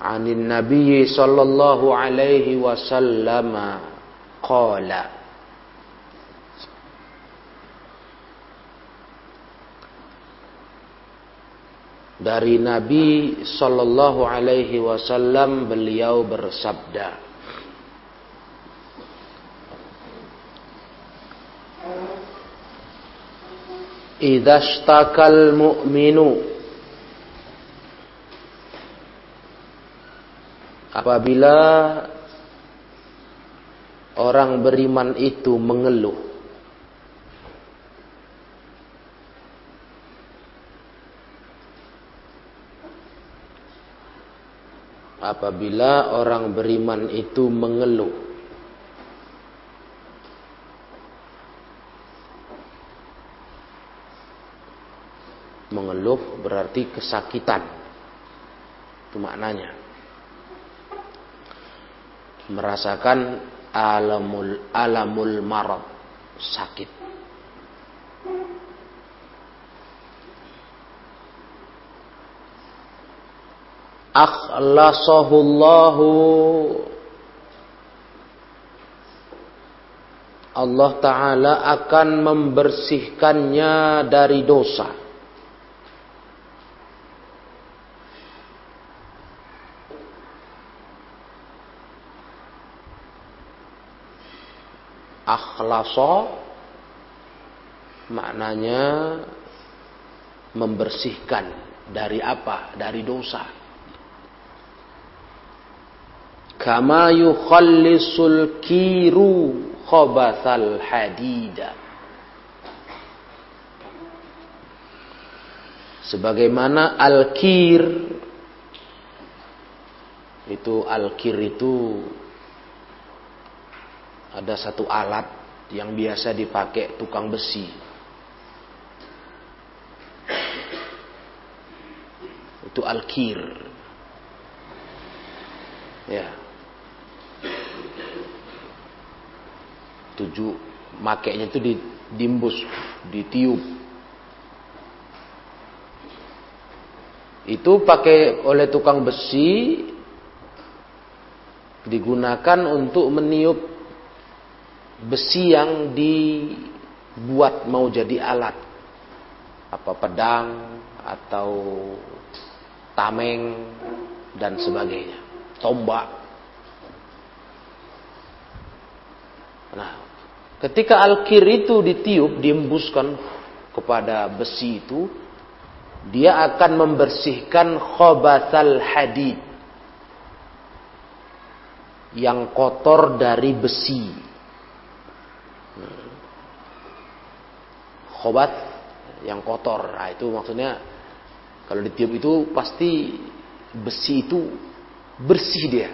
anin nabiyyi sallallahu alaihi wasallama qala. Dari Nabi Shallallahu Alaihi Wasallam beliau bersabda Idastakal mu'minu apabila orang beriman itu mengeluh apabila orang beriman itu mengeluh mengeluh berarti kesakitan. Itu maknanya merasakan alamul alamul marad sakit akhlasahullahu Allah Ta'ala akan membersihkannya dari dosa. Akhlaso maknanya membersihkan dari apa? Dari dosa. Kama yukhallisul kiru khabathal hadida. Sebagaimana al-kir itu al-kir itu ada satu alat yang biasa dipakai tukang besi. Itu alkir. Ya. Tujuh makainya itu didimbus, ditiup. Itu pakai oleh tukang besi digunakan untuk meniup besi yang dibuat mau jadi alat. Apa pedang atau tameng dan sebagainya. Tombak. Nah ketika alkir itu ditiup diembuskan kepada besi itu dia akan membersihkan khobatal hadid yang kotor dari besi khobat yang kotor. Nah, itu maksudnya kalau ditiup itu pasti besi itu bersih dia.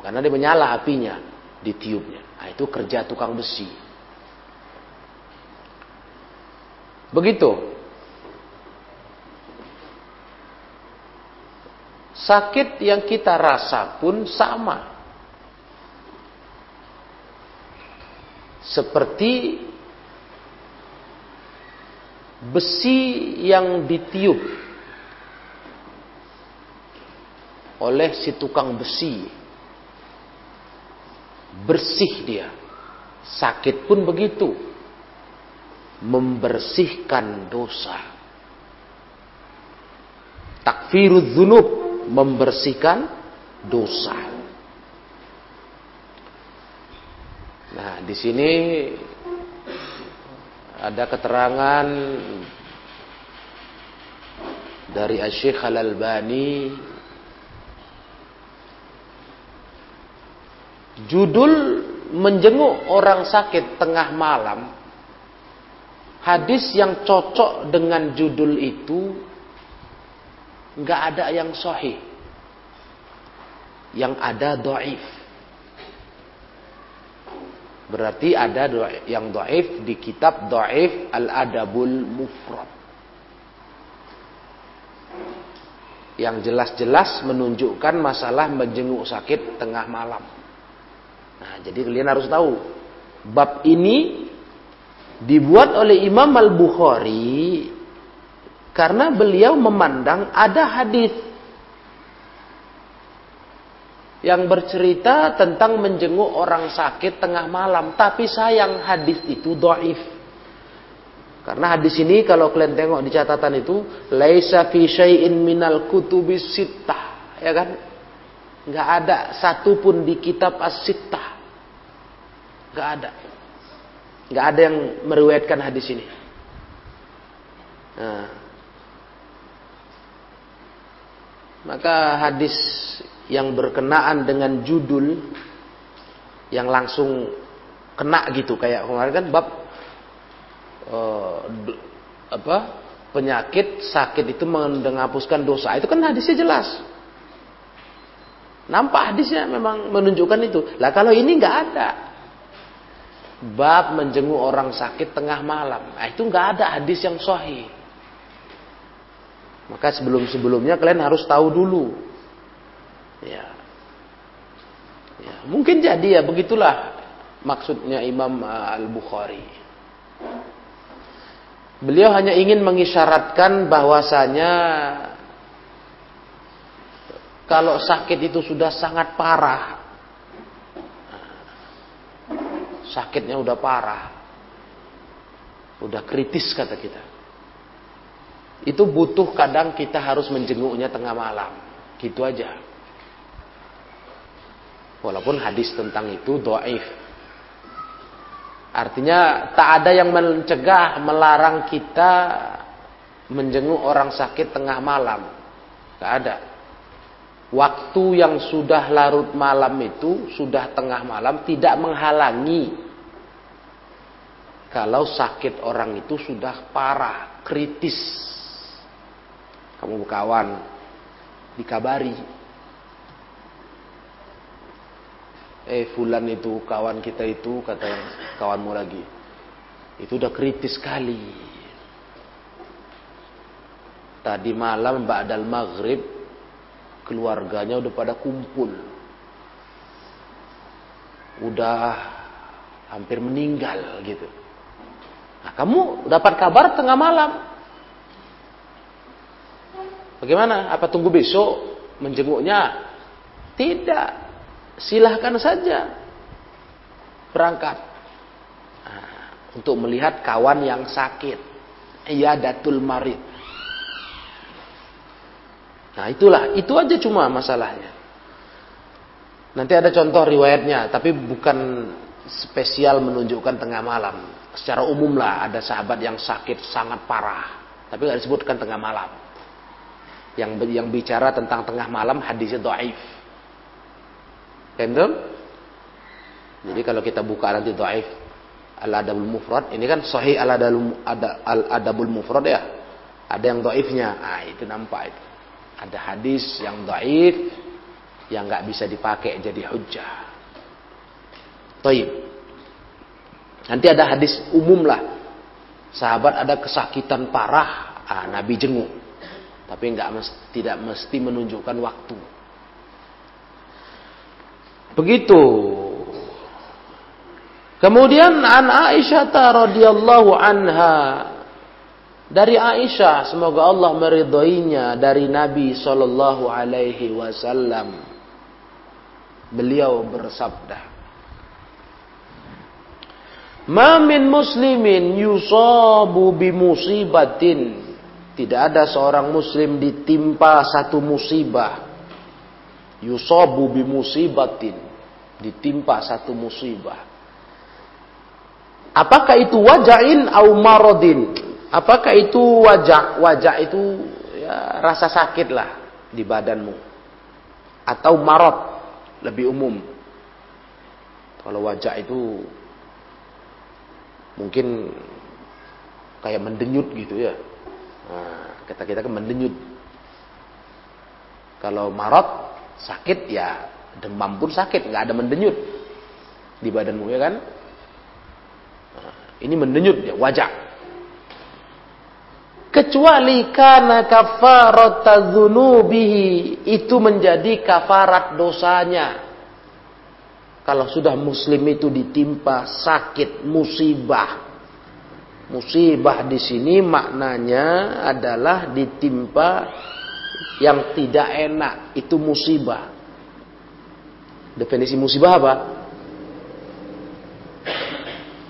Karena dia menyala apinya ditiupnya. Nah, itu kerja tukang besi. Begitu. Sakit yang kita rasa pun sama. Seperti besi yang ditiup oleh si tukang besi. Bersih dia. Sakit pun begitu. Membersihkan dosa. Takfirud dzunub membersihkan dosa. Nah di sini ada keterangan dari Syekh Al-Albani. Judul menjenguk orang sakit tengah malam. Hadis yang cocok dengan judul itu nggak ada yang sahih. Yang ada doif Berarti ada yang do'if di kitab do'if al-adabul mufrad. Yang jelas-jelas menunjukkan masalah menjenguk sakit tengah malam. Nah, jadi kalian harus tahu. Bab ini dibuat oleh Imam Al-Bukhari karena beliau memandang ada hadis yang bercerita tentang menjenguk orang sakit tengah malam. Tapi sayang hadis itu doif. Karena hadis ini kalau kalian tengok di catatan itu, laisa fi syai'in minal kutubis sittah, ya kan? Enggak ada satupun di kitab as-sittah. Enggak ada. Enggak ada yang meriwayatkan hadis ini. Nah. Maka hadis yang berkenaan dengan judul yang langsung kena gitu kayak kemarin kan bab uh, apa penyakit sakit itu menghapuskan dosa. Itu kan hadisnya jelas. Nampak hadisnya memang menunjukkan itu. Lah kalau ini nggak ada. Bab menjenguk orang sakit tengah malam. Nah, itu nggak ada hadis yang sahih. Maka sebelum sebelumnya kalian harus tahu dulu Ya. ya. Mungkin jadi ya begitulah maksudnya Imam uh, Al-Bukhari. Beliau hanya ingin mengisyaratkan bahwasanya kalau sakit itu sudah sangat parah, sakitnya udah parah, udah kritis kata kita. Itu butuh kadang kita harus menjenguknya tengah malam, gitu aja. Walaupun hadis tentang itu doaif. Artinya tak ada yang mencegah, melarang kita menjenguk orang sakit tengah malam. Tak ada. Waktu yang sudah larut malam itu, sudah tengah malam, tidak menghalangi. Kalau sakit orang itu sudah parah, kritis. Kamu berkawan, dikabari eh fulan itu kawan kita itu kata kawanmu lagi. Itu udah kritis sekali. Tadi malam ba'dal maghrib keluarganya udah pada kumpul. Udah hampir meninggal gitu. Nah kamu dapat kabar tengah malam. Bagaimana? Apa tunggu besok menjenguknya? Tidak silahkan saja berangkat nah, untuk melihat kawan yang sakit. Iya datul marid. Nah itulah, itu aja cuma masalahnya. Nanti ada contoh riwayatnya, tapi bukan spesial menunjukkan tengah malam. Secara umum lah ada sahabat yang sakit sangat parah, tapi nggak disebutkan tengah malam. Yang yang bicara tentang tengah malam hadisnya doaif. Paham Jadi kalau kita buka nanti dhaif Al-Adabul Mufrad, ini kan sahih Al-Adabul Mufrad ya. Ada yang dhaifnya. Ah, itu nampak itu. Ada hadis yang dhaif yang nggak bisa dipakai jadi hujjah. Taib. Nanti ada hadis umum lah. Sahabat ada kesakitan parah, ah, Nabi jenguk. Tapi nggak tidak mesti menunjukkan waktu. Begitu. Kemudian an Aisyah radhiyallahu anha. Dari Aisyah semoga Allah meridhoinya dari Nabi sallallahu alaihi wasallam. Beliau bersabda Ma min muslimin yusabu bi musibatin. Tidak ada seorang muslim ditimpa satu musibah. Yusabu bi musibatin ditimpa satu musibah. Apakah itu wajain au marodin? Apakah itu wajah? Wajah itu ya, rasa sakit lah di badanmu. Atau marot lebih umum. Kalau wajah itu mungkin kayak mendenyut gitu ya. Nah, kata kita kan mendenyut. Kalau marot sakit ya Demam pun sakit, nggak ada mendenyut di badanmu ya kan? Ini mendenyut ya, wajah. Kecuali karena kafarat dzunubihi itu menjadi kafarat dosanya. Kalau sudah muslim itu ditimpa sakit musibah. Musibah di sini maknanya adalah ditimpa yang tidak enak, itu musibah. Definisi musibah apa?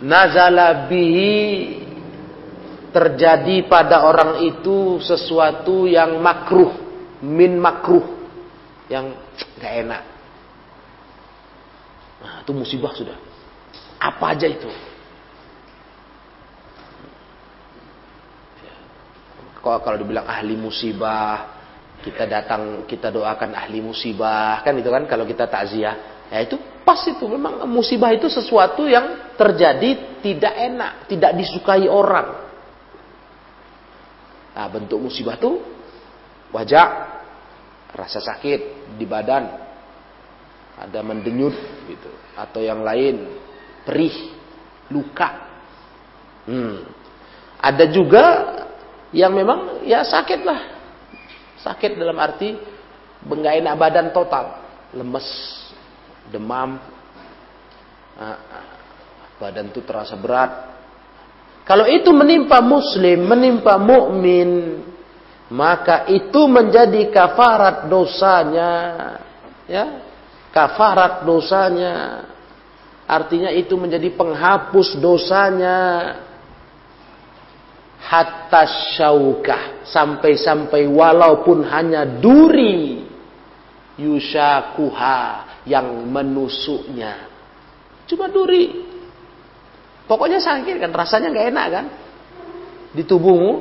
Nazala bihi terjadi pada orang itu sesuatu yang makruh, min makruh, yang gak enak. Nah, itu musibah sudah. Apa aja itu? Kalau dibilang ahli musibah, kita datang kita doakan ahli musibah, kan itu kan kalau kita takziah. Ya itu pas itu memang musibah itu sesuatu yang terjadi tidak enak, tidak disukai orang. Nah, bentuk musibah itu wajah, rasa sakit di badan, ada mendenyut gitu, atau yang lain perih, luka. Hmm. Ada juga yang memang ya sakit lah, sakit dalam arti nggak enak badan total, lemes, demam, ah, ah. badan tuh terasa berat, kalau itu menimpa muslim, menimpa mukmin, maka itu menjadi kafarat dosanya. Ya, kafarat dosanya. Artinya itu menjadi penghapus dosanya. Hatta syaukah. Sampai-sampai walaupun hanya duri. Yushakuha. Yang menusuknya. Cuma duri. Pokoknya sakit kan, rasanya nggak enak kan? Di tubuhmu.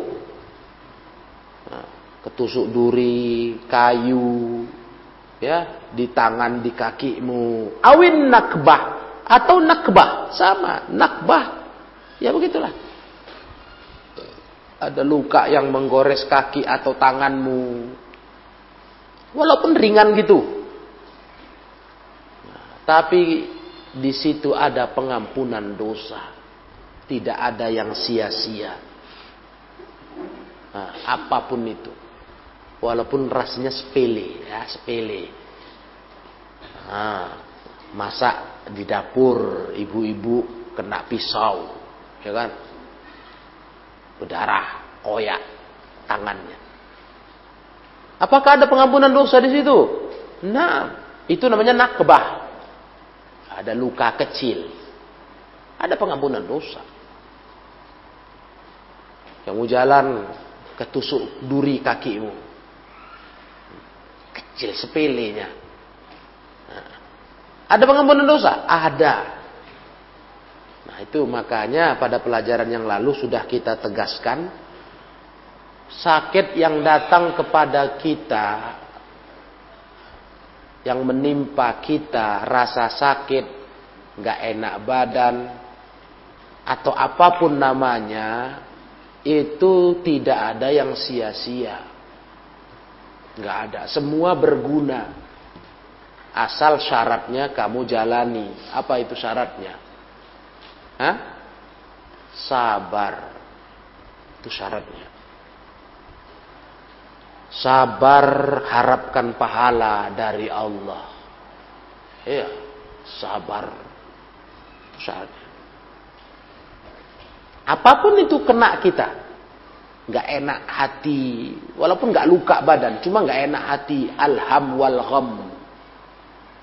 Nah, ketusuk duri, kayu, ya, di tangan, di kakimu. Awin nakbah atau nakbah sama, nakbah. Ya begitulah. Ada luka yang menggores kaki atau tanganmu. Walaupun ringan gitu. Tapi di situ ada pengampunan dosa. Tidak ada yang sia-sia. Nah, apa pun itu. Walaupun rasanya sepele, ya sepele. Nah, masak di dapur ibu-ibu kena pisau, ya kan? Berdarah, koyak tangannya. Apakah ada pengampunan dosa di situ? Nah, itu namanya nakbah. Ada luka kecil. Ada pengampunan dosa. Kamu jalan ketusuk duri kakimu. Kecil sepelenya. Nah, ada pengampunan dosa? Ada. Nah itu makanya pada pelajaran yang lalu sudah kita tegaskan. Sakit yang datang kepada kita. Yang menimpa kita rasa sakit. Gak enak badan. Atau apa pun namanya itu tidak ada yang sia-sia. Nggak ada. Semua berguna. Asal syaratnya kamu jalani. Apa itu syaratnya? Hah? Sabar. Itu syaratnya. Sabar harapkan pahala dari Allah. Iya, sabar. Itu syaratnya. Apa pun itu kena kita. Nggak enak hati. Walaupun nggak luka badan. Cuma nggak enak hati. Alham wal gham.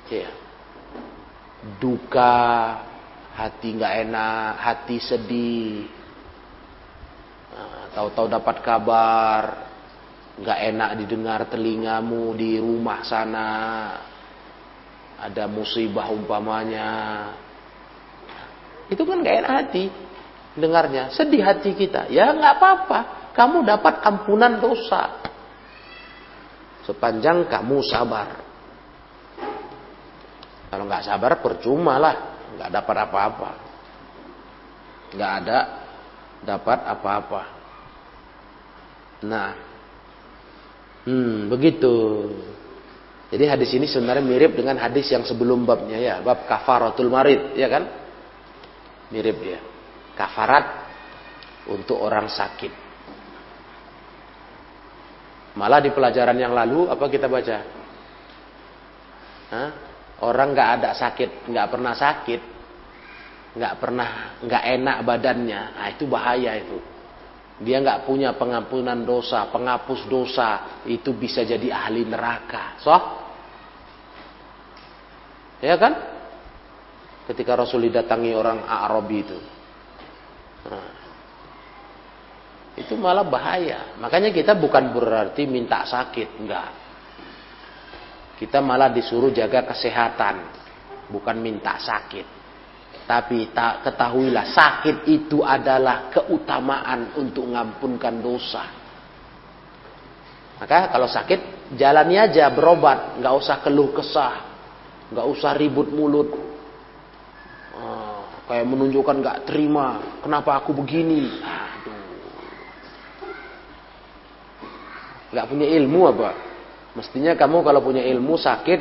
Ya. Duka. Hati nggak enak. Hati sedih. Nah, tahu-tahu dapat kabar. Nggak enak didengar telingamu di rumah sana. Ada musibah umpamanya. Itu kan nggak enak hati dengarnya. Sedih hati kita. Ya nggak apa-apa. Kamu dapat ampunan dosa. Sepanjang kamu sabar. Kalau nggak sabar percuma lah. Nggak dapat apa-apa. Nggak ada dapat apa-apa. Nah. Hmm, begitu. Jadi hadis ini sebenarnya mirip dengan hadis yang sebelum babnya ya, bab kafaratul marid, ya kan? Mirip ya kafarat untuk orang sakit. Malah di pelajaran yang lalu apa kita baca? Hah? Orang nggak ada sakit, nggak pernah sakit, nggak pernah nggak enak badannya, nah itu bahaya itu. Dia nggak punya pengampunan dosa, penghapus dosa, itu bisa jadi ahli neraka. So, Ya kan? Ketika Rasul didatangi orang Arabi itu. Nah, itu malah bahaya. Makanya kita bukan berarti minta sakit, enggak. Kita malah disuruh jaga kesehatan, bukan minta sakit. Tapi tak ketahuilah sakit itu adalah keutamaan untuk mengampunkan dosa. Maka kalau sakit jalani aja berobat, nggak usah keluh kesah, nggak usah ribut mulut, oh, kayak menunjukkan nggak terima, kenapa aku begini, nggak punya ilmu apa? Mestinya kamu kalau punya ilmu sakit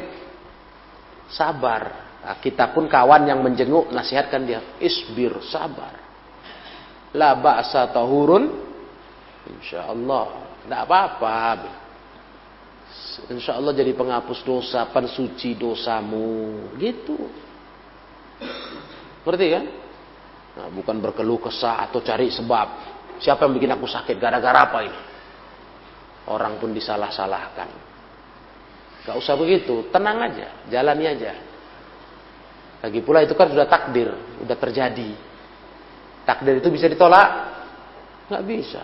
sabar. Nah, kita pun kawan yang menjenguk nasihatkan dia, isbir sabar. La ba'sa tahurun insyaallah. Tidak apa-apa. Insya Allah jadi penghapus dosa, pensuci dosamu. Gitu. Berarti kan? Nah, bukan berkeluh kesah atau cari sebab. Siapa yang bikin aku sakit? Gara-gara apa ini? Orang pun disalah-salahkan. Gak usah begitu. Tenang aja. Jalani aja. Lagi pula itu kan sudah takdir. Sudah terjadi. Takdir itu bisa ditolak? Gak bisa.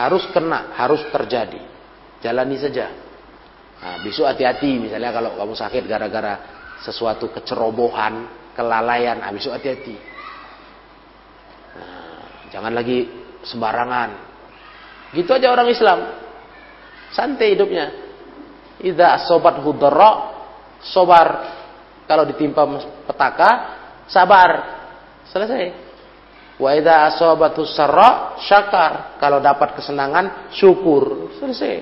Harus kena. Harus terjadi. Jalani saja. Nah, besok hati-hati misalnya kalau kamu sakit gara-gara sesuatu kecerobohan, kelalaian, nah, besok hati-hati. Nah, jangan lagi sembarangan. Gitu aja orang Islam. Santai hidupnya. Idza sobat hudara, sobar. Kalau ditimpa petaka, sabar. Selesai. Wa idza asabatu sarra syakar. Kalau dapat kesenangan, syukur. Selesai.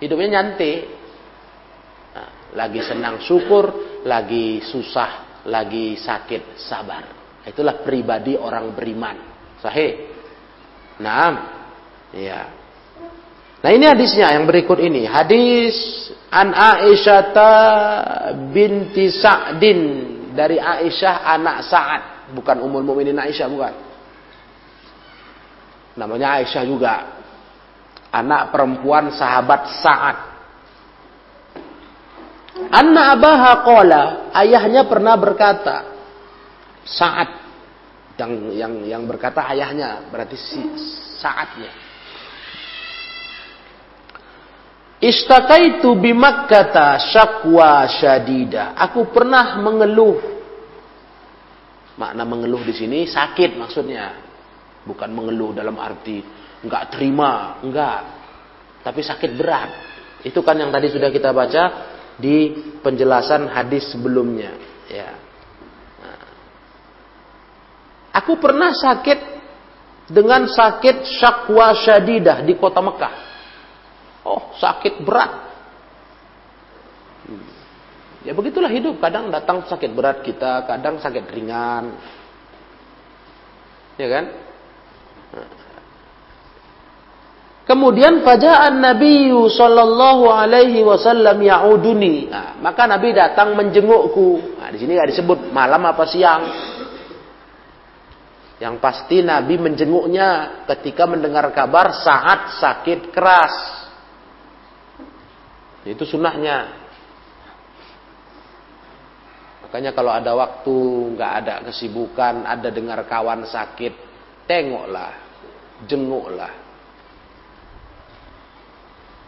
Hidupnya nyantai. Nah, lagi senang syukur, lagi susah, lagi sakit sabar. Itulah pribadi orang beriman. Sahih. Nah, ya. Nah ini hadisnya yang berikut ini. Hadis An Aisyah binti Sa'din dari Aisyah anak Sa'ad, bukan Ummul Mukminin Aisyah bukan. Namanya Aisyah juga anak perempuan sahabat Sa'ad. Anna abaha qala, ayahnya pernah berkata, Sa'ad yang yang yang berkata ayahnya berarti si Sa'adnya. Istakaitu bimakkata syakwa syadida. Aku pernah mengeluh. Makna mengeluh di sini sakit maksudnya. Bukan mengeluh dalam arti nggak terima, enggak. Tapi sakit berat. Itu kan yang tadi sudah kita baca di penjelasan hadis sebelumnya. Ya. Nah. Aku pernah sakit dengan sakit syakwa syadidah di kota Mekah. Oh, sakit berat. Ya begitulah hidup. Kadang datang sakit berat kita, kadang sakit ringan. Ya kan? Kemudian faja'an Nabi sallallahu alaihi wasallam ya'uduni. Nah, maka Nabi datang menjengukku. Nah, di sini enggak disebut malam apa siang. Yang pasti Nabi menjenguknya ketika mendengar kabar saat sakit keras. Itu sunnahnya. Makanya kalau ada waktu, nggak ada kesibukan, ada dengar kawan sakit, tengoklah, jenguklah.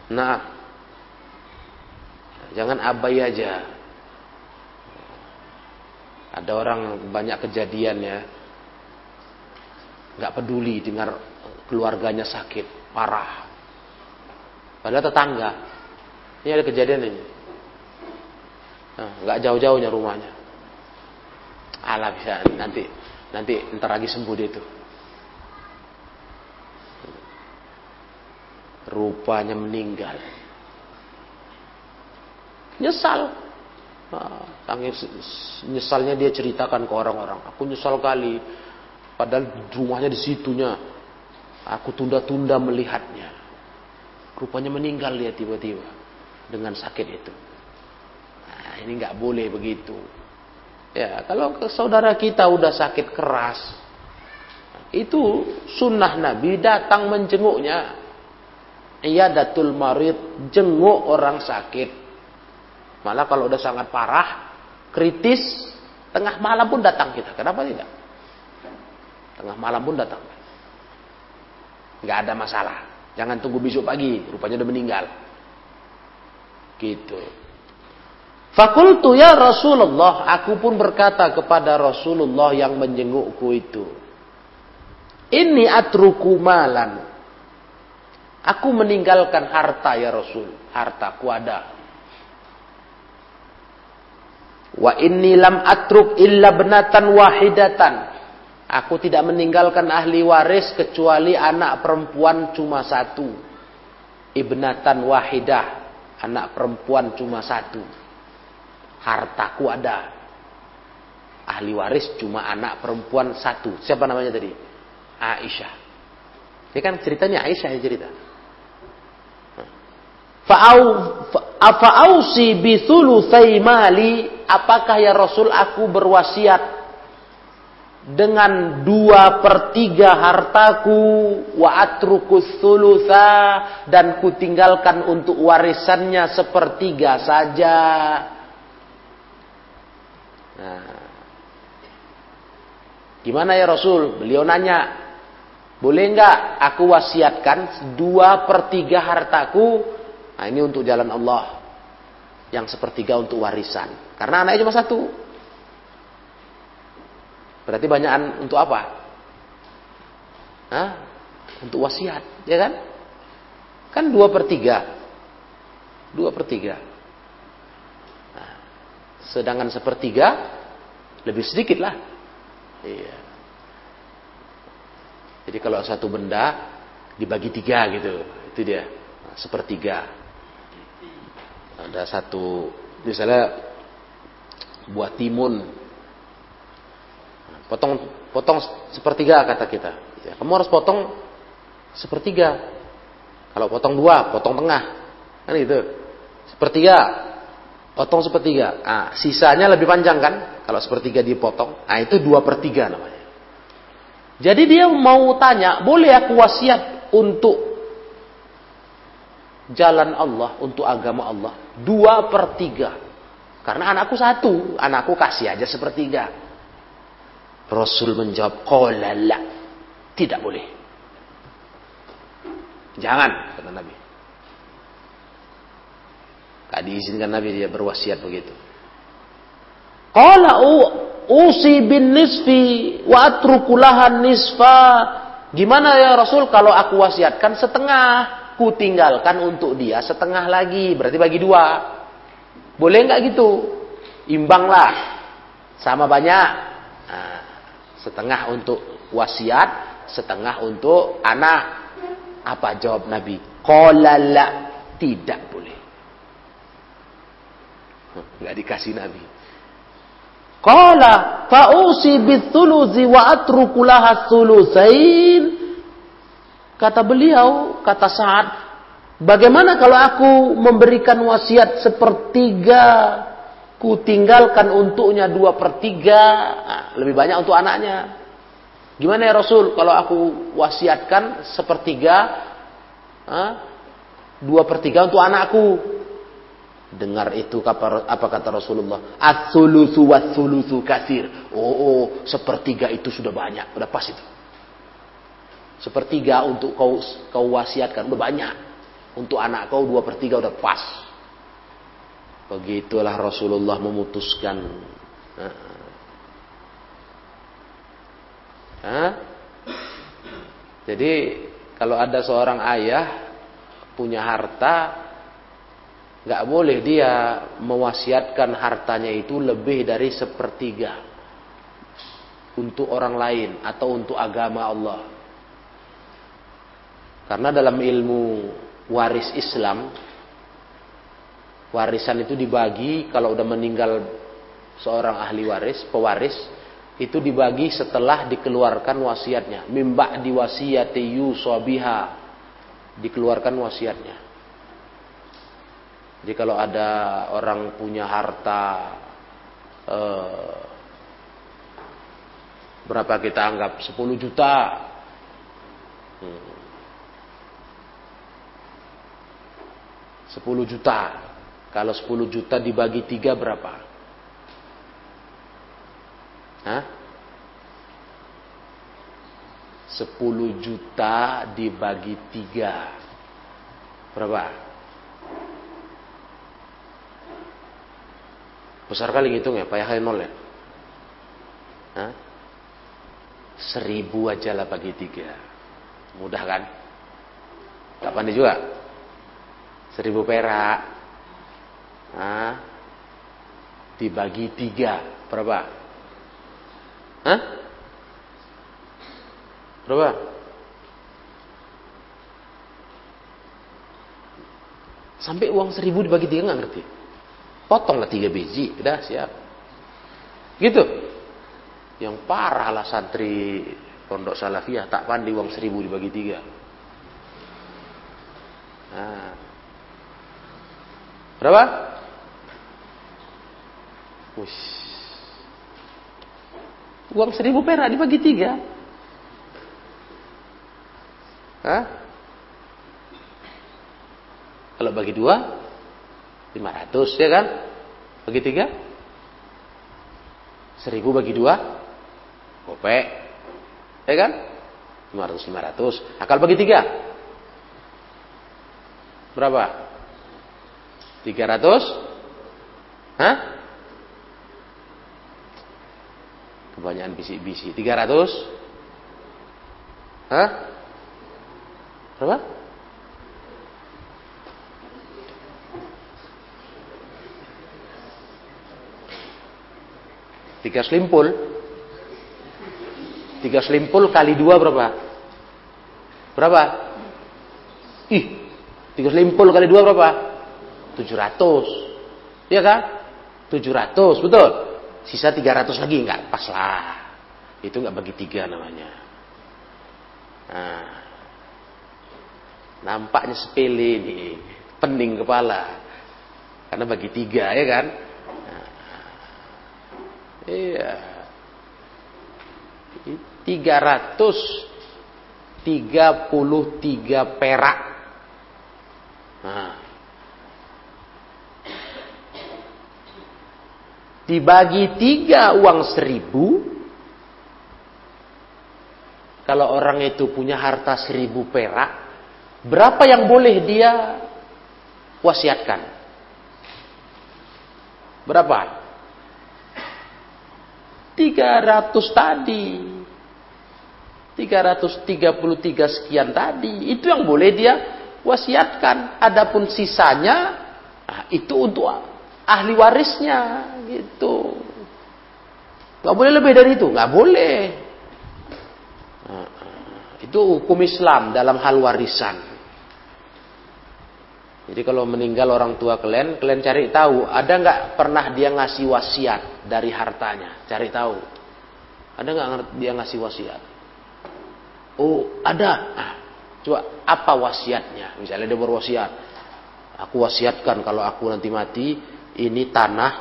Nah, jangan abai aja. Ada orang banyak kejadian ya, nggak peduli dengar keluarganya sakit parah. Padahal tetangga, ini ada kejadian ini. Nah, nggak jauh-jauhnya rumahnya. Alah bisa nanti nanti ntar lagi sembuh dia itu. Rupanya meninggal. Nyesal. Nah, nyesalnya dia ceritakan ke orang-orang. Aku nyesal kali. Padahal rumahnya di situnya. Aku tunda-tunda melihatnya. Rupanya meninggal dia tiba-tiba. Dengan sakit itu. Nah, ini nggak boleh begitu. Ya, kalau saudara kita udah sakit keras, itu sunnah Nabi datang menjenguknya iyadatul marid jenguk orang sakit Malah kalau udah sangat parah, kritis, tengah malam pun datang kita. Kenapa tidak? Tengah malam pun datang. Nggak ada masalah. Jangan tunggu besok pagi, rupanya udah meninggal. Gitu. Fakultu ya Rasulullah, aku pun berkata kepada Rasulullah yang menjengukku itu. Ini atruku malan. Aku meninggalkan harta ya Rasul. Hartaku ada. Wa inni lam atruk illa benatan wahidatan. Aku tidak meninggalkan ahli waris kecuali anak perempuan cuma satu. Ibnatan wahidah. Anak perempuan cuma satu. Hartaku ada. Ahli waris cuma anak perempuan satu. Siapa namanya tadi? Aisyah. Ini kan ceritanya Aisyah yang cerita. Fa'ausi bithulutsai mali, apakah ya Rasul aku berwasiat dengan dua per tiga hartaku wa atrukus thulutha dan kutinggalkan untuk warisannya sepertiga saja. Nah, gimana ya Rasul? Beliau nanya, boleh nggak aku wasiatkan dua per tiga hartaku Nah ini untuk jalan Allah. Yang sepertiga untuk warisan. Karena anaknya cuma satu. Berarti banyakan untuk apa? Hah? Untuk wasiat, ya kan? Kan dua per tiga. Dua per tiga. Nah, sedangkan sepertiga lebih sedikit lah. Iya. Jadi kalau satu benda dibagi tiga gitu, itu dia nah, sepertiga ada satu misalnya buat timun potong potong sepertiga kata kita. Ya, kamu harus potong sepertiga. Kalau potong dua potong tengah. Kan gitu. Sepertiga potong sepertiga. Nah, sisanya lebih panjang kan? Kalau sepertiga dipotong nah itu dua per tiga namanya. Jadi dia mau tanya boleh aku wasiat untuk jalan Allah, untuk agama Allah. Dua per tiga. Karena anakku satu, anakku kasih aja sepertiga. Rasul menjawab, Qala Tidak boleh. Jangan, kata Nabi. Gak diizinkan Nabi dia berwasiat begitu. Qala usi bin nisfi wa nisfa. Gimana ya Rasul kalau aku wasiatkan setengah? ku tinggalkan untuk dia setengah lagi. Berarti bagi dua. Boleh nggak gitu? Imbanglah. Sama banyak. Nah, setengah untuk wasiat, setengah untuk anak. Apa jawab Nabi? Qala Tidak boleh. Nggak dikasih Nabi. Qala fa'usi bithuluzi wa atruku laha Kata beliau, kata Sa'ad, bagaimana kalau aku memberikan wasiat sepertiga, ku tinggalkan untuknya dua per tiga, nah, lebih banyak untuk anaknya. Gimana ya Rasul kalau aku wasiatkan sepertiga, ah, dua per tiga untuk anakku? Dengar itu apa kata Rasulullah? Wa kasir. Oh, oh, sepertiga itu sudah banyak, sudah pas itu. Sepertiga untuk kau kau wasiatkan udah banyak. Untuk anak kau dua per tiga udah pas. Begitulah Rasulullah memutuskan. Jadi kalau ada seorang ayah punya harta, nggak boleh dia mewasiatkan hartanya itu lebih dari sepertiga untuk orang lain atau untuk agama Allah. Karena dalam ilmu waris Islam, warisan itu dibagi kalau udah meninggal seorang ahli waris, pewaris, itu dibagi setelah dikeluarkan wasiatnya. Mimba diwasiyati yusobiha. Dikeluarkan wasiatnya. Jadi kalau ada orang punya harta eh, berapa kita anggap 10 juta. Hmm. 10 juta. Kalau 10 juta dibagi tiga berapa? Hah? 10 juta dibagi tiga berapa? Besar kali ngitung ya, payah nol ya. Hah? Seribu aja lah bagi tiga. Mudah kan? Gak pandai juga. Seribu perak. Hah? Dibagi tiga. Berapa? Hah? Berapa? Sampai uang seribu dibagi tiga nggak ngerti. Potonglah tiga biji, udah siap. Gitu. Yang parah lah santri pondok salafiyah tak pandai uang seribu dibagi tiga. Nah. Berapa? Wush. Uang seribu perak dibagi tiga. Hah? Kalau bagi dua, lima ratus ya kan? Bagi tiga, seribu bagi dua, gopek, ya kan? Lima ratus, lima ratus. Akal bagi tiga, berapa? Tiga ratus? Hah? Kebanyakan bisik-bisik. Tiga ratus? Hah? Berapa? Tiga selimpul. Tiga selimpul kali dua berapa? Berapa? Ih, tiga selimpul kali dua berapa? Tujuh ratus. Iya kan? Tujuh ratus, betul. Sisa tiga ratus lagi nggak pas lah. Itu nggak bagi tiga namanya. Nah, nampaknya sepele nih, pening kepala. Karena bagi tiga ya kan? Iya. 333 perak. Nah. Dibagi tiga uang seribu. Kalau orang itu punya harta seribu perak. Berapa yang boleh dia wasiatkan? Berapa? 300 tadi. 333 sekian tadi. Itu yang boleh dia wasiatkan. Adapun sisanya, nah itu untuk ahli warisnya. Gitu. Gak boleh lebih dari itu. Gak boleh. Nah, itu hukum Islam dalam hal warisan. Jadi kalau meninggal orang tua kalian, kalian cari tahu ada nggak pernah dia ngasih wasiat dari hartanya, cari tahu. Ada nggak dia ngasih wasiat? Oh ada. Nah, coba apa wasiatnya? Misalnya dia berwasiat, aku wasiatkan kalau aku nanti mati, ini tanah,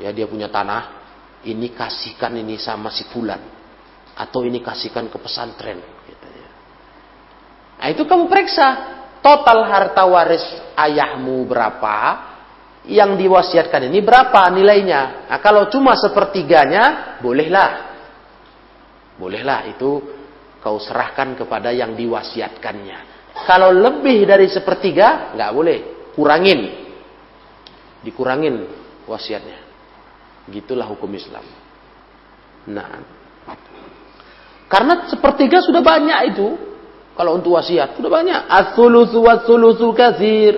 ya dia punya tanah, ini kasihkan ini sama si fulan, atau ini kasihkan ke pesantren. Gitu ya. Nah itu kamu periksa, total harta waris ayahmu berapa, yang diwasiatkan ini berapa nilainya. Nah, kalau cuma sepertiganya, bolehlah. Bolehlah itu kau serahkan kepada yang diwasiatkannya. Kalau lebih dari sepertiga, nggak boleh. Kurangin. Dikurangin wasiatnya. Gitulah hukum Islam. Nah, karena sepertiga sudah banyak itu. Kalau untuk wasiat sudah banyak. As-sulusu was-sulusu katsir.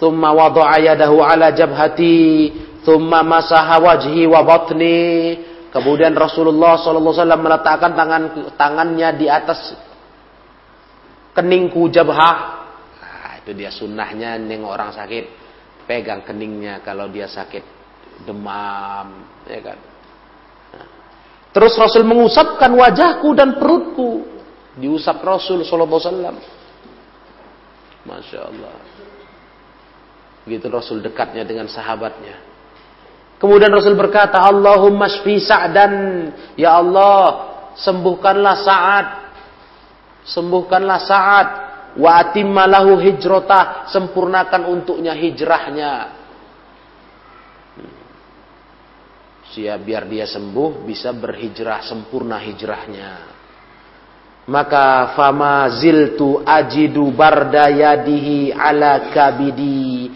Thumma wada'a yadahu ala jabhati, thumma masaha wajhi wa batni. Kemudian Rasulullah SAW meletakkan tangan tangannya di atas keningku jabhah. Itu dia sunnahnya nengok orang sakit. Pegang keningnya kalau dia sakit demam, ya kan. Nah. Terus Rasul mengusapkan wajahku dan perutku diusap Rasul Sallallahu Alaihi Wasallam. Masya Allah. Begitu Rasul dekatnya dengan sahabatnya. Kemudian Rasul berkata, Allahumma shfi Sa'dan. Ya Allah, sembuhkanlah Sa'ad. Sembuhkanlah Sa'ad. Wa atimmalahu hijrotah sempurnakan untuknya hijrahnya. Siap biar dia sembuh bisa berhijrah sempurna hijrahnya. Maka fama ziltu ajidu bardayadihi ala kabidi.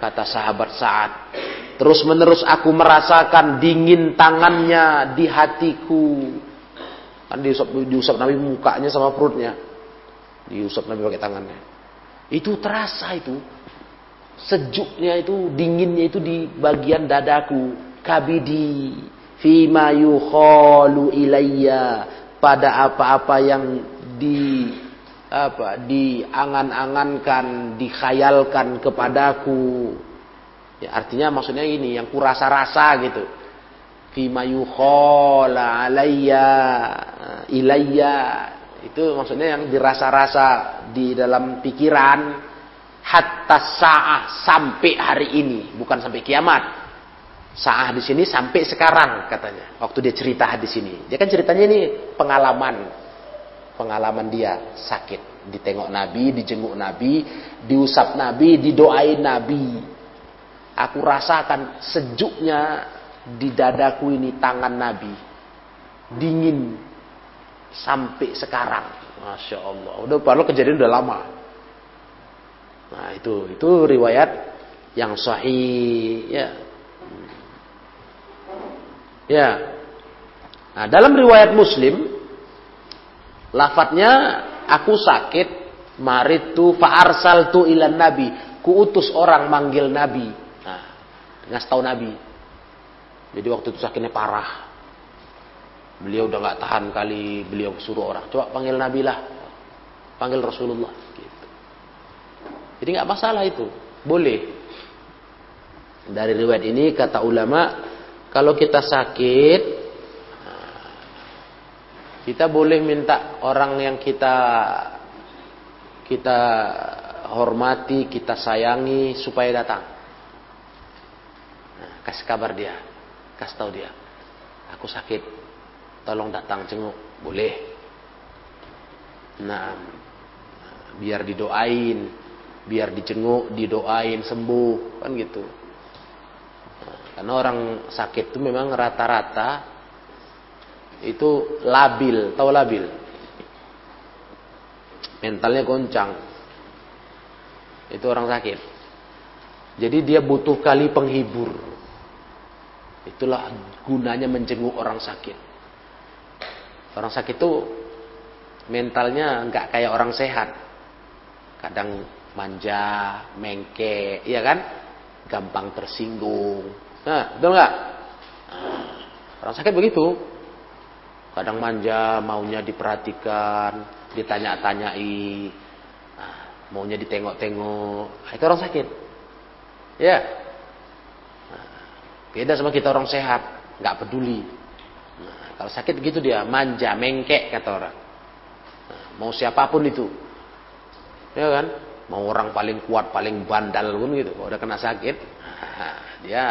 Kata sahabat saat terus menerus aku merasakan dingin tangannya di hatiku. Kan diusap diusap Nabi mukanya sama perutnya diusap Nabi pakai tangannya. Itu terasa itu. Sejuknya itu, dinginnya itu di bagian dadaku. Kabidi. Fima yukhalu ilayya. Pada apa-apa yang di apa diangan-angankan, dikhayalkan kepadaku. Ya artinya maksudnya ini yang kurasa-rasa gitu. Fima yukhala alayya ilayya itu maksudnya yang dirasa-rasa di dalam pikiran hatta sa'ah sampai hari ini, bukan sampai kiamat. Sa'ah di sini sampai sekarang katanya. Waktu dia cerita di sini. Dia kan ceritanya ini pengalaman. Pengalaman dia sakit. Ditengok Nabi, dijenguk Nabi, diusap Nabi, didoain Nabi. Aku rasakan sejuknya di dadaku ini tangan Nabi. Dingin sampai sekarang. Masya Allah. Udah padahal kejadian udah lama. Nah itu itu riwayat yang sahih ya. Ya. Nah, dalam riwayat Muslim lafadznya aku sakit maritu tu ilan nabi kuutus orang manggil nabi nah ngasih tahu nabi jadi waktu itu sakitnya parah Beliau udah nggak tahan kali beliau suruh orang. Coba panggil Nabi lah. Panggil Rasulullah. Gitu. Jadi nggak masalah itu. Boleh. Dari riwayat ini kata ulama, kalau kita sakit, kita boleh minta orang yang kita kita hormati, kita sayangi supaya datang. Nah, kasih kabar dia, kasih tahu dia, aku sakit, tolong datang jenguk. Boleh. Nah biar didoain biar dijenguk didoain sembuh kan gitu. Karena orang sakit itu memang rata-rata itu labil tahu labil? Mentalnya goncang. Itu orang sakit. Jadi dia butuh kali penghibur. Itulah gunanya menjenguk orang sakit Orang sakit itu mentalnya nggak kayak orang sehat. Kadang manja, mengke, iya kan? Gampang tersinggung. Nah, betul nggak? orang sakit begitu. Kadang manja, maunya diperhatikan, ditanya-tanyai, nah, maunya ditengok-tengok. Nah, itu orang sakit. Ya. Nah, beda sama kita orang sehat, nggak peduli. Kalau sakit gitu dia manja, mengkek kata orang. Nah, mau siapa pun itu. Ya kan? Mau orang paling kuat, paling bandal pun gitu. Kalau udah kena sakit, nah, dia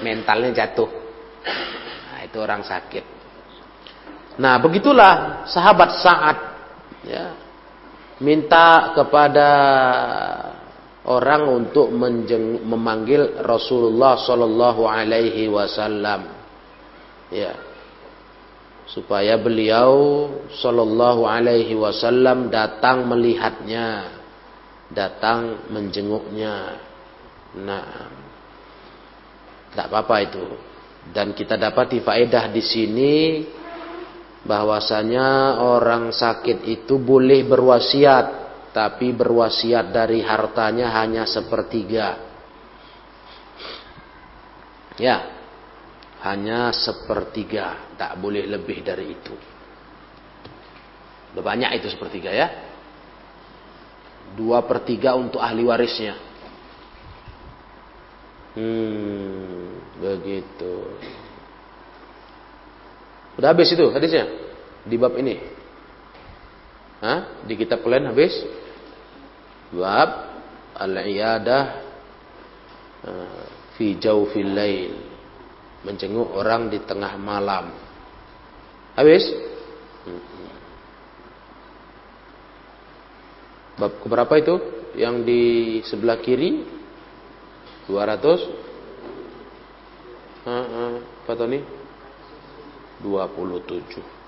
mentalnya jatuh. Nah, itu orang sakit. Nah, begitulah sahabat saat ya minta kepada orang untuk menjeng, memanggil Rasulullah Shallallahu Alaihi Wasallam. Ya, supaya beliau Shallallahu Alaihi Wasallam datang melihatnya, datang menjenguknya. Nah, tidak apa-apa itu. Dan kita dapati faedah di sini bahwasanya orang sakit itu boleh berwasiat, tapi berwasiat dari hartanya hanya sepertiga. Ya, hanya sepertiga, tak boleh lebih dari itu. Banyak itu sepertiga ya. Dua per tiga untuk ahli warisnya. Hmm, begitu. Udah habis itu hadisnya di bab ini. Hah? Di kitab kalian habis? Bab al-iyadah eh, fi jawfil lail menjenguk orang di tengah malam. Habis? Bab keberapa itu? Yang di sebelah kiri? 200 uh, uh, Pak Tony? 27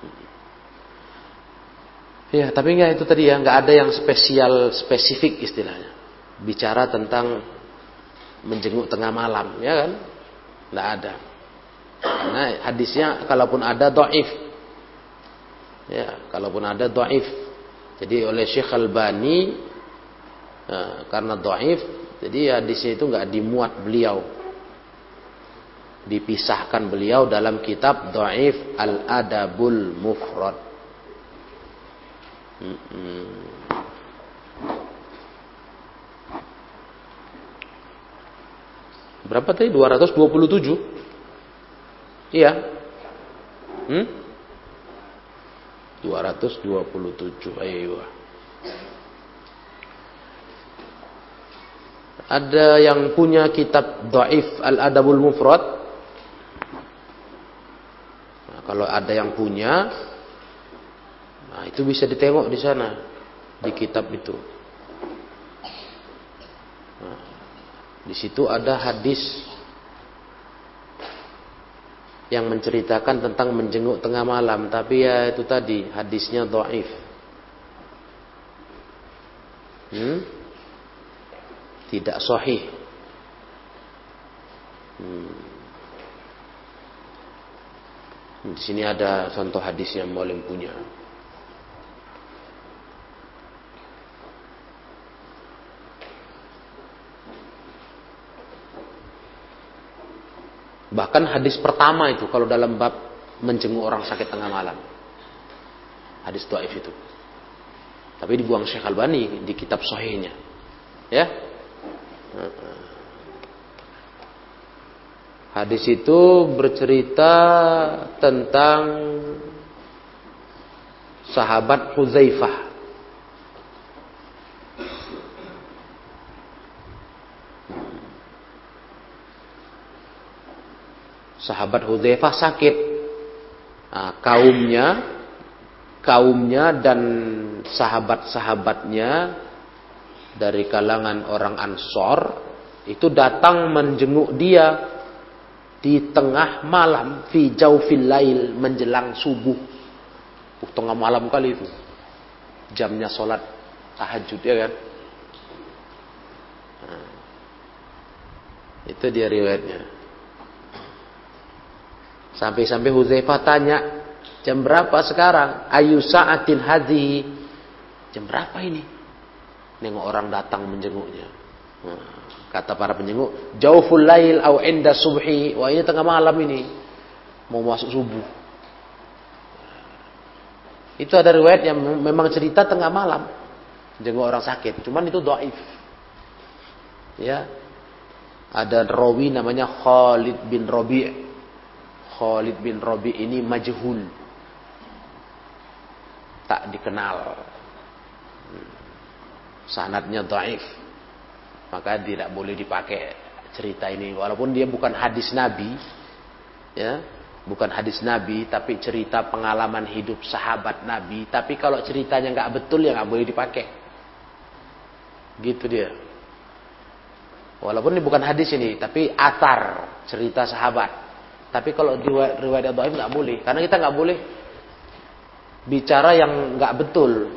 Ya tapi enggak itu tadi ya nggak ada yang spesial spesifik istilahnya. Bicara tentang menjenguk tengah malam ya kan? Nggak ada karena hadisnya kalaupun ada doif. Ya kalaupun ada doif. Jadi oleh Syekh Al-Bani ya, karena doif jadi hadisnya itu nggak dimuat beliau. Dipisahkan beliau dalam kitab doif Al-Adabul Mufrad. Berapa tadi? 227? Iya. Hmm? 227. Ayo. Ada yang punya kitab Dhaif Al-Adabul Mufrad? Nah, kalau ada yang punya, nah itu bisa ditengok di sana di kitab itu. Nah, di situ ada hadis yang menceritakan tentang menjenguk tengah malam, tapi ya itu tadi hadisnya dhaif. Hmm? Tidak sahih. Hmm. Di sini ada contoh hadis yang boleh punya. Bahkan hadis pertama itu kalau dalam bab menjenguk orang sakit tengah malam. Hadis doaif itu. Tapi dibuang Syekh Albani di kitab sahihnya. Ya. Hadis itu bercerita tentang sahabat Huzaifah sahabat Hudzaifah sakit. Nah, kaumnya kaumnya dan sahabat-sahabatnya dari kalangan orang Ansor itu datang menjenguk dia di tengah malam fi jaufil lail menjelang subuh. Uh, tengah malam kali itu. Jamnya sholat tahajud ya kan. Nah, itu dia riwayatnya. Sampai-sampai Huzaifah tanya, jam berapa sekarang? Ayu sa'atin hadhi. Jam berapa ini? Nengok orang datang menjenguknya. Nah, kata para penjenguk, jauful lail au inda subhi. Wah ini tengah malam ini. Mau masuk subuh. Itu ada riwayat yang memang cerita tengah malam. Jenguk orang sakit. Cuman itu doif. Ya. Ada rawi namanya Khalid bin Rabi' Khalid bin Robi ini majhul. Tak dikenal. Sanatnya dhaif. Maka tidak boleh dipakai cerita ini walaupun dia bukan hadis Nabi. Ya, bukan hadis Nabi tapi cerita pengalaman hidup sahabat Nabi. Tapi kalau ceritanya nggak betul ya nggak boleh dipakai. Gitu dia. Walaupun ini bukan hadis ini, tapi atar cerita sahabat. Tapi kalau riwayat riwayat dhaif nggak boleh, karena kita nggak boleh bicara yang nggak betul.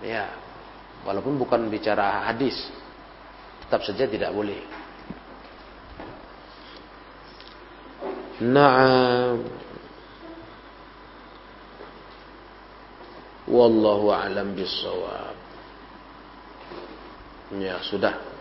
Ya, walaupun bukan bicara hadis, tetap saja tidak boleh. Naam. Wallahu alam bisawab. Ya, sudah.